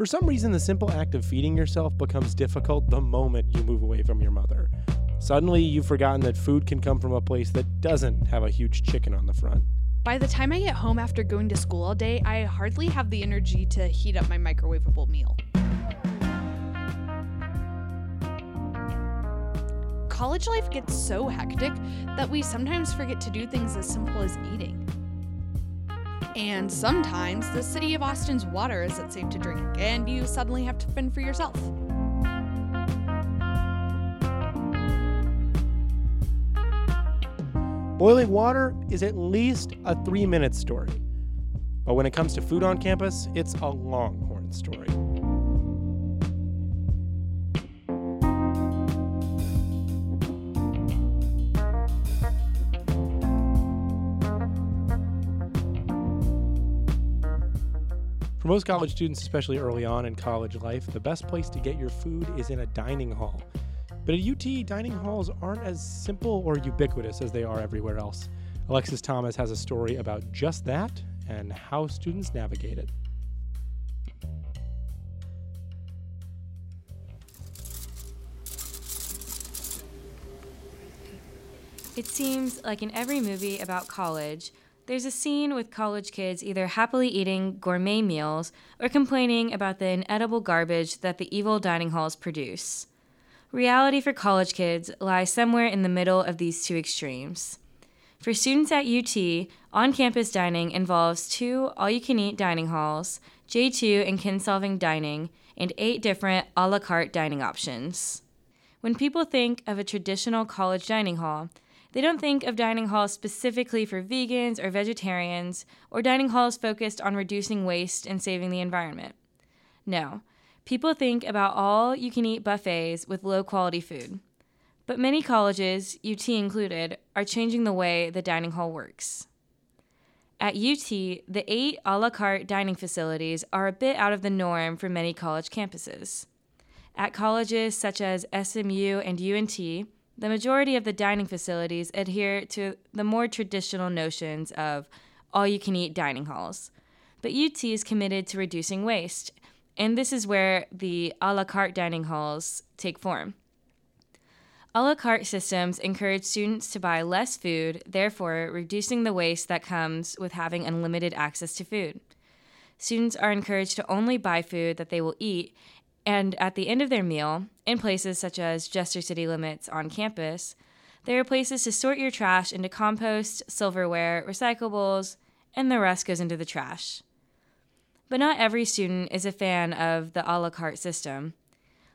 For some reason, the simple act of feeding yourself becomes difficult the moment you move away from your mother. Suddenly, you've forgotten that food can come from a place that doesn't have a huge chicken on the front. By the time I get home after going to school all day, I hardly have the energy to heat up my microwavable meal. College life gets so hectic that we sometimes forget to do things as simple as eating. And sometimes the city of Austin's water isn't safe to drink, and you suddenly have to fend for yourself. Boiling water is at least a three minute story. But when it comes to food on campus, it's a longhorn story. Most college students, especially early on in college life, the best place to get your food is in a dining hall. But at UT, dining halls aren't as simple or ubiquitous as they are everywhere else. Alexis Thomas has a story about just that and how students navigate it. It seems like in every movie about college, there's a scene with college kids either happily eating gourmet meals or complaining about the inedible garbage that the evil dining halls produce. Reality for college kids lies somewhere in the middle of these two extremes. For students at UT, on campus dining involves two all you can eat dining halls, J2 and Kinsolving dining, and eight different a la carte dining options. When people think of a traditional college dining hall, they don't think of dining halls specifically for vegans or vegetarians, or dining halls focused on reducing waste and saving the environment. No, people think about all you can eat buffets with low quality food. But many colleges, UT included, are changing the way the dining hall works. At UT, the eight a la carte dining facilities are a bit out of the norm for many college campuses. At colleges such as SMU and UNT, the majority of the dining facilities adhere to the more traditional notions of all you can eat dining halls. But UT is committed to reducing waste, and this is where the a la carte dining halls take form. A la carte systems encourage students to buy less food, therefore, reducing the waste that comes with having unlimited access to food. Students are encouraged to only buy food that they will eat, and at the end of their meal, in places such as Jester City Limits on campus, there are places to sort your trash into compost, silverware, recyclables, and the rest goes into the trash. But not every student is a fan of the a la carte system.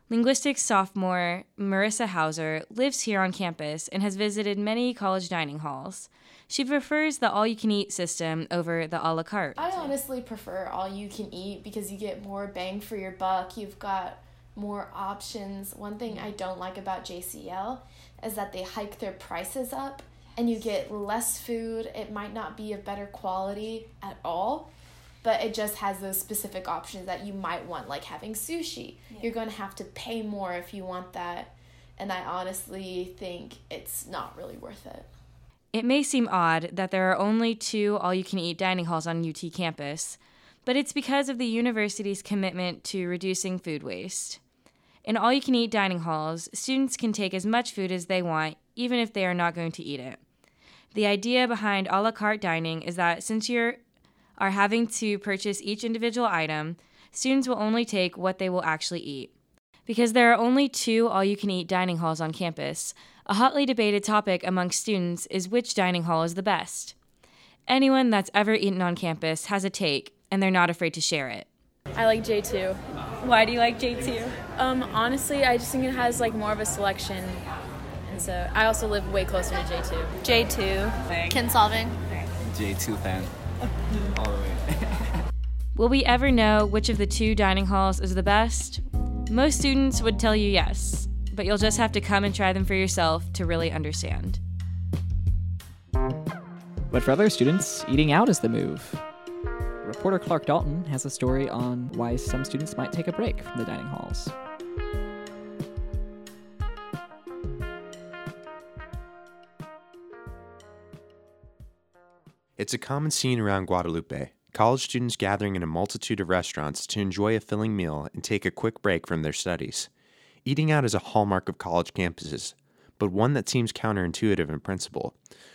Linguistics sophomore Marissa Hauser lives here on campus and has visited many college dining halls. She prefers the all you can eat system over the a la carte. I honestly prefer all you can eat because you get more bang for your buck. You've got more options. One thing I don't like about JCL is that they hike their prices up and you get less food. It might not be of better quality at all, but it just has those specific options that you might want, like having sushi. Yeah. You're going to have to pay more if you want that. And I honestly think it's not really worth it. It may seem odd that there are only two all you can eat dining halls on UT campus, but it's because of the university's commitment to reducing food waste. In all you can eat dining halls, students can take as much food as they want, even if they are not going to eat it. The idea behind a la carte dining is that since you are having to purchase each individual item, students will only take what they will actually eat. Because there are only two all you can eat dining halls on campus, a hotly debated topic among students is which dining hall is the best. Anyone that's ever eaten on campus has a take, and they're not afraid to share it. I like J2. Why do you like J2? Um, honestly, I just think it has like more of a selection. And so I also live way closer to J2. J2. Kinsolving. J2 fan. Will we ever know which of the two dining halls is the best? Most students would tell you yes but you'll just have to come and try them for yourself to really understand. But for other students, eating out is the move. Reporter Clark Dalton has a story on why some students might take a break from the dining halls. It's a common scene around Guadalupe. college students gathering in a multitude of restaurants to enjoy a filling meal and take a quick break from their studies. Eating out is a hallmark of college campuses, but one that seems counterintuitive in principle.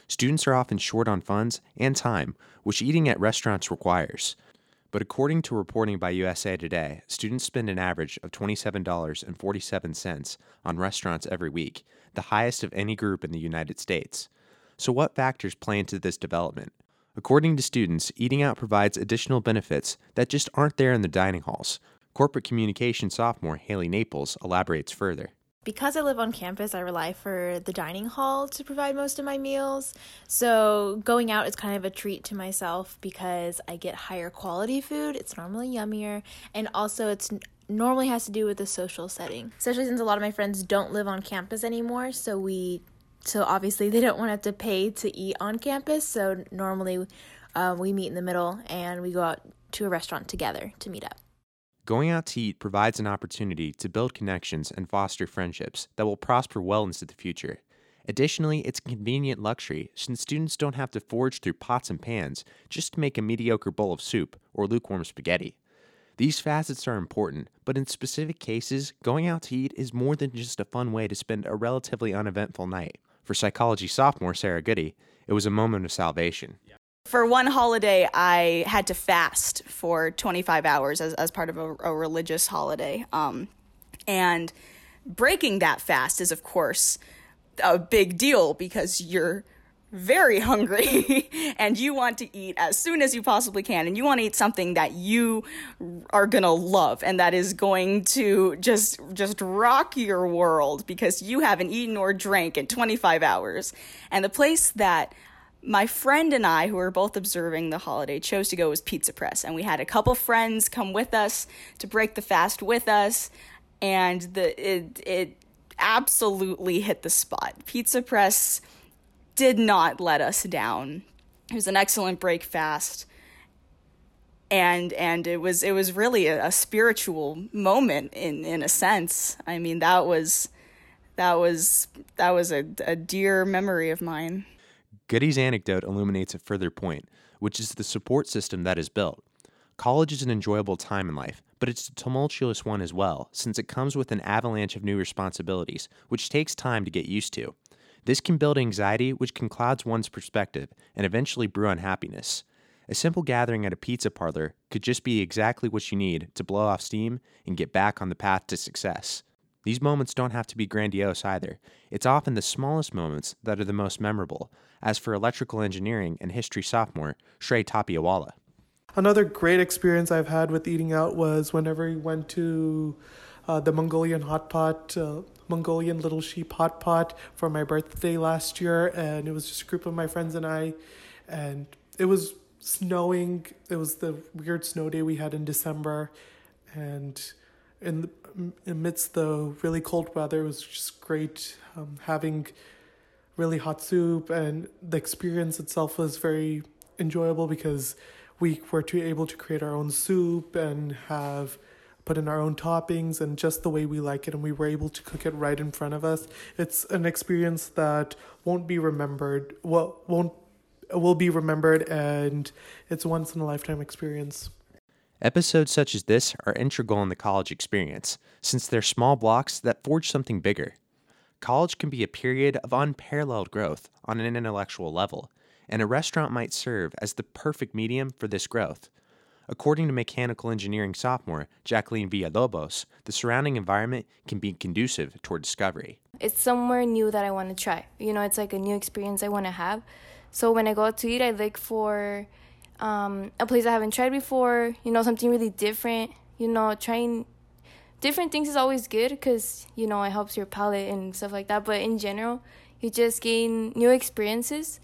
Students are often short on funds and time, which eating at restaurants requires. But according to reporting by USA Today, students spend an average of $27.47 on restaurants every week, the highest of any group in the United States. So, what factors play into this development? According to students, eating out provides additional benefits that just aren't there in the dining halls. Corporate communication sophomore Haley Naples elaborates further. Because I live on campus, I rely for the dining hall to provide most of my meals. So going out is kind of a treat to myself because I get higher quality food. It's normally yummier, and also it's normally has to do with the social setting. Especially since a lot of my friends don't live on campus anymore, so we so obviously they don't want to have to pay to eat on campus. So normally uh, we meet in the middle and we go out to a restaurant together to meet up. Going out to eat provides an opportunity to build connections and foster friendships that will prosper well into the future. Additionally, it's a convenient luxury since students don't have to forge through pots and pans just to make a mediocre bowl of soup or lukewarm spaghetti. These facets are important, but in specific cases, going out to eat is more than just a fun way to spend a relatively uneventful night. For psychology sophomore Sarah Goody, it was a moment of salvation. For one holiday, I had to fast for 25 hours as, as part of a, a religious holiday. Um, and breaking that fast is, of course, a big deal because you're very hungry and you want to eat as soon as you possibly can and you want to eat something that you are going to love and that is going to just just rock your world because you haven't eaten or drank in 25 hours and the place that my friend and I, who were both observing the holiday, chose to go was Pizza Press, and we had a couple friends come with us to break the fast with us, and the it it absolutely hit the spot. Pizza Press did not let us down. It was an excellent break fast. And and it was it was really a, a spiritual moment in in a sense. I mean that was that was that was a, a dear memory of mine. Goody's anecdote illuminates a further point, which is the support system that is built. College is an enjoyable time in life, but it's a tumultuous one as well, since it comes with an avalanche of new responsibilities, which takes time to get used to. This can build anxiety, which can cloud one's perspective and eventually brew unhappiness. A simple gathering at a pizza parlor could just be exactly what you need to blow off steam and get back on the path to success. These moments don't have to be grandiose either. It's often the smallest moments that are the most memorable, as for electrical engineering and history sophomore Shrey Tapiawala. Another great experience I've had with eating out was whenever we went to uh, the Mongolian hot pot, uh, Mongolian little sheep hot pot for my birthday last year, and it was just a group of my friends and I, and it was snowing. It was the weird snow day we had in December, and in the, amidst the really cold weather, it was just great um, having really hot soup, and the experience itself was very enjoyable because we were to able to create our own soup and have put in our own toppings and just the way we like it and we were able to cook it right in front of us it's an experience that won't be remembered well won't will be remembered and it's once in a lifetime experience Episodes such as this are integral in the college experience, since they're small blocks that forge something bigger. College can be a period of unparalleled growth on an intellectual level, and a restaurant might serve as the perfect medium for this growth. According to mechanical engineering sophomore Jacqueline Villalobos, the surrounding environment can be conducive toward discovery. It's somewhere new that I want to try. You know, it's like a new experience I want to have. So when I go out to eat, I look for um, a place I haven't tried before, you know, something really different. You know, trying different things is always good because, you know, it helps your palate and stuff like that. But in general, you just gain new experiences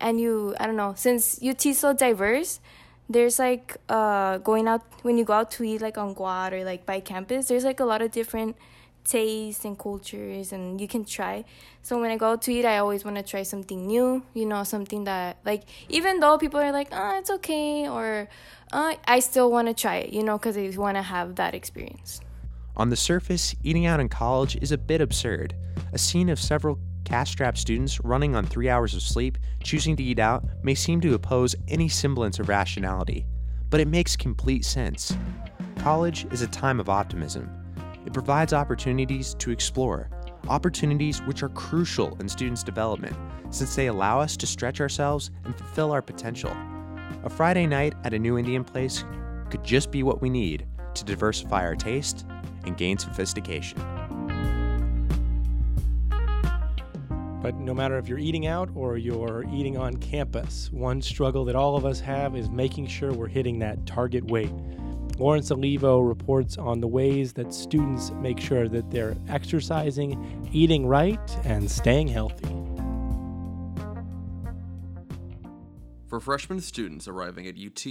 and you, I don't know, since UT is so diverse, there's like uh, going out, when you go out to eat like on Guad or like by campus, there's like a lot of different tastes and cultures and you can try. So when I go out to eat, I always want to try something new, you know, something that like even though people are like, "Oh, it's okay," or uh, I still want to try it, you know, cuz I want to have that experience. On the surface, eating out in college is a bit absurd. A scene of several cash strapped students running on three hours of sleep, choosing to eat out, may seem to oppose any semblance of rationality. but it makes complete sense. College is a time of optimism. It provides opportunities to explore, opportunities which are crucial in students' development since they allow us to stretch ourselves and fulfill our potential. A Friday night at a new Indian place could just be what we need to diversify our taste and gain sophistication. But no matter if you're eating out or you're eating on campus, one struggle that all of us have is making sure we're hitting that target weight. Lorence Olivo reports on the ways that students make sure that they're exercising, eating right, and staying healthy. For freshman students arriving at UT,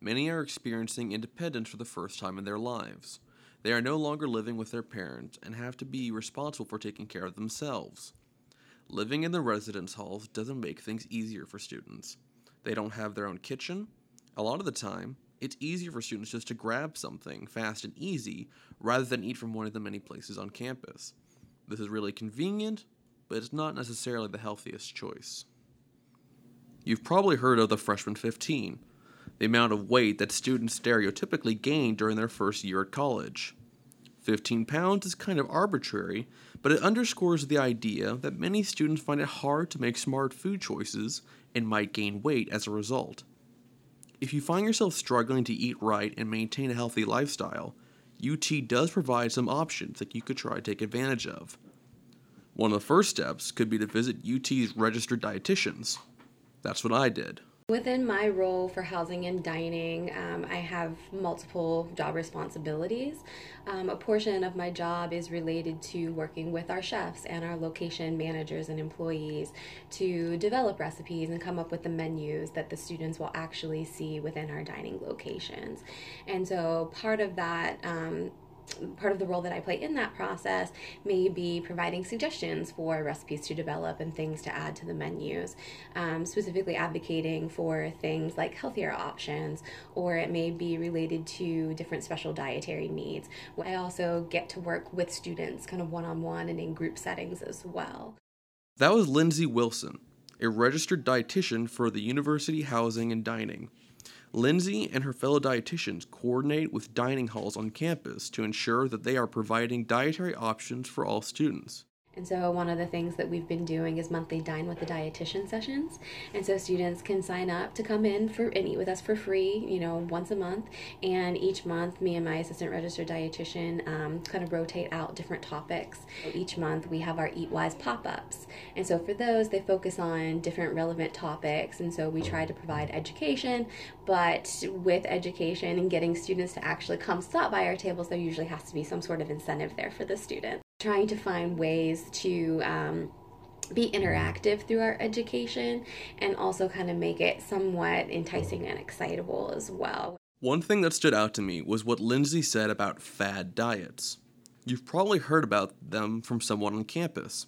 many are experiencing independence for the first time in their lives. They are no longer living with their parents and have to be responsible for taking care of themselves. Living in the residence halls doesn't make things easier for students. They don't have their own kitchen. A lot of the time, it's easier for students just to grab something fast and easy rather than eat from one of the many places on campus. This is really convenient, but it's not necessarily the healthiest choice. You've probably heard of the freshman 15, the amount of weight that students stereotypically gain during their first year at college. 15 pounds is kind of arbitrary, but it underscores the idea that many students find it hard to make smart food choices and might gain weight as a result. If you find yourself struggling to eat right and maintain a healthy lifestyle, UT does provide some options that you could try to take advantage of. One of the first steps could be to visit UT's registered dietitians. That's what I did. Within my role for housing and dining, um, I have multiple job responsibilities. Um, a portion of my job is related to working with our chefs and our location managers and employees to develop recipes and come up with the menus that the students will actually see within our dining locations. And so part of that um, part of the role that I play in that process may be providing suggestions for recipes to develop and things to add to the menus, um, specifically advocating for things like healthier options, or it may be related to different special dietary needs. I also get to work with students kind of one on one and in group settings as well. That was Lindsay Wilson, a registered dietitian for the University Housing and Dining. Lindsay and her fellow dietitians coordinate with dining halls on campus to ensure that they are providing dietary options for all students. And so one of the things that we've been doing is monthly dine with the dietitian sessions. And so students can sign up to come in for and eat with us for free, you know, once a month. And each month, me and my assistant registered dietitian um, kind of rotate out different topics. Each month we have our Eat Wise pop-ups. And so for those, they focus on different relevant topics. And so we try to provide education, but with education and getting students to actually come stop by our tables, there usually has to be some sort of incentive there for the student trying to find ways to um, be interactive through our education and also kind of make it somewhat enticing and excitable as well. One thing that stood out to me was what Lindsay said about fad diets. You've probably heard about them from someone on campus.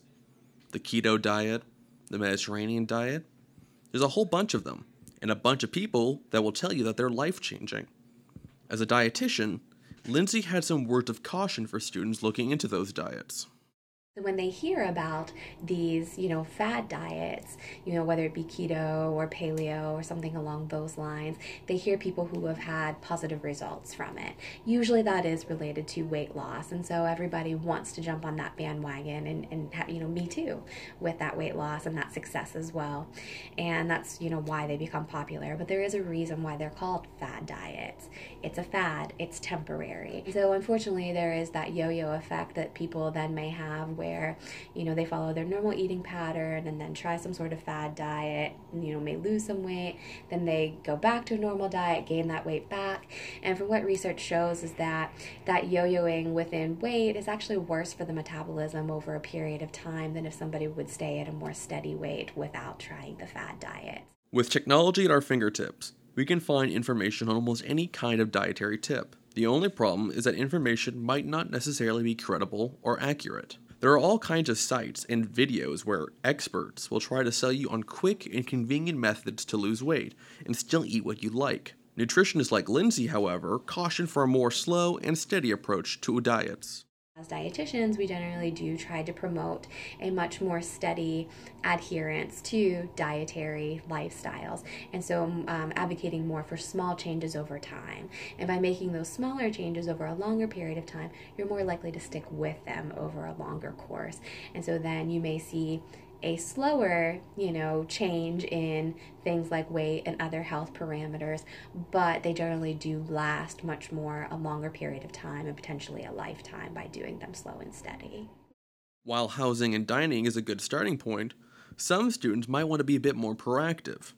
The keto diet, the Mediterranean diet. There's a whole bunch of them, and a bunch of people that will tell you that they're life changing. As a dietitian, Lindsay had some words of caution for students looking into those diets when they hear about these, you know, fad diets, you know, whether it be keto or paleo or something along those lines, they hear people who have had positive results from it. Usually that is related to weight loss. And so everybody wants to jump on that bandwagon and, and have, you know, me too with that weight loss and that success as well. And that's, you know, why they become popular. But there is a reason why they're called fad diets. It's a fad, it's temporary. So unfortunately, there is that yo yo effect that people then may have where where you know they follow their normal eating pattern and then try some sort of fad diet and, you know may lose some weight then they go back to a normal diet gain that weight back and from what research shows is that that yo-yoing within weight is actually worse for the metabolism over a period of time than if somebody would stay at a more steady weight without trying the fad diet with technology at our fingertips we can find information on almost any kind of dietary tip. The only problem is that information might not necessarily be credible or accurate. There are all kinds of sites and videos where experts will try to sell you on quick and convenient methods to lose weight and still eat what you like. Nutritionists like Lindsay, however, caution for a more slow and steady approach to diets. As dietitians, we generally do try to promote a much more steady adherence to dietary lifestyles, and so um, advocating more for small changes over time. And by making those smaller changes over a longer period of time, you're more likely to stick with them over a longer course. And so then you may see a slower, you know, change in things like weight and other health parameters, but they generally do last much more a longer period of time and potentially a lifetime by doing them slow and steady. While housing and dining is a good starting point, some students might want to be a bit more proactive.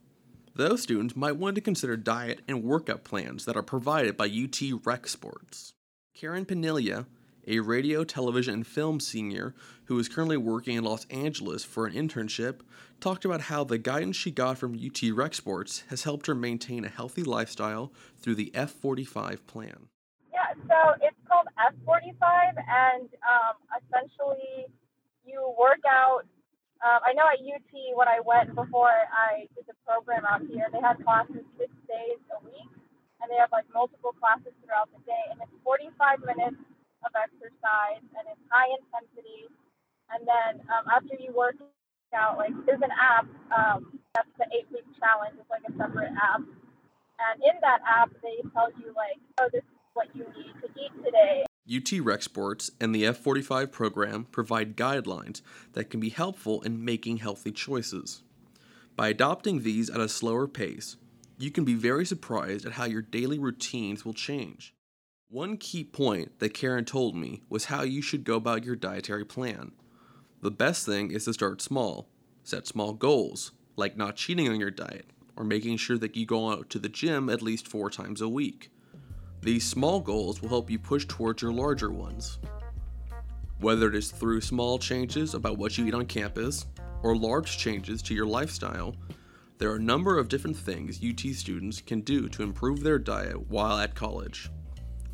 Those students might want to consider diet and workout plans that are provided by UT Rec Sports. Karen Panilia a radio, television, and film senior who is currently working in Los Angeles for an internship, talked about how the guidance she got from UT Rec Sports has helped her maintain a healthy lifestyle through the F45 plan. Yeah, so it's called F45, and um, essentially you work out. Um, I know at UT when I went before I did the program out here, they had classes six days a week, and they have like multiple classes throughout the day, and it's 45 minutes of exercise and it's high intensity. And then um, after you work out, like there's an app um, that's the eight week challenge. It's like a separate app. And in that app, they tell you like, oh, this is what you need to eat today. UT Rec Sports and the F45 program provide guidelines that can be helpful in making healthy choices. By adopting these at a slower pace, you can be very surprised at how your daily routines will change. One key point that Karen told me was how you should go about your dietary plan. The best thing is to start small. Set small goals, like not cheating on your diet, or making sure that you go out to the gym at least four times a week. These small goals will help you push towards your larger ones. Whether it is through small changes about what you eat on campus, or large changes to your lifestyle, there are a number of different things UT students can do to improve their diet while at college.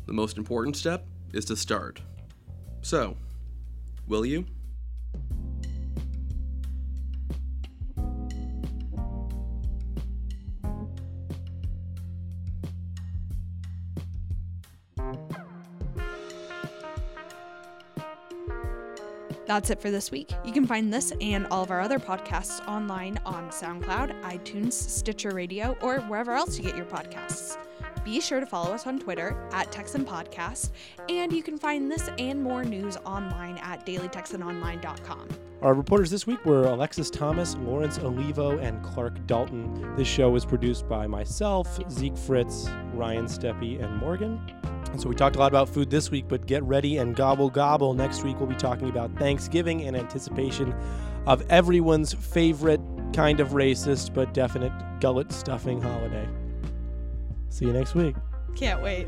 The most important step is to start. So, will you? That's it for this week. You can find this and all of our other podcasts online on SoundCloud, iTunes, Stitcher Radio, or wherever else you get your podcasts. Be sure to follow us on Twitter at Texan Podcast, and you can find this and more news online at dailytexanonline.com. Our reporters this week were Alexis Thomas, Lorence Olivo, and Clark Dalton. This show was produced by myself, Zeke Fritz, Ryan Steppy, and Morgan. And so we talked a lot about food this week, but get ready and gobble gobble. Next week we'll be talking about Thanksgiving in anticipation of everyone's favorite kind of racist but definite gullet stuffing holiday. See you next week. Can't wait.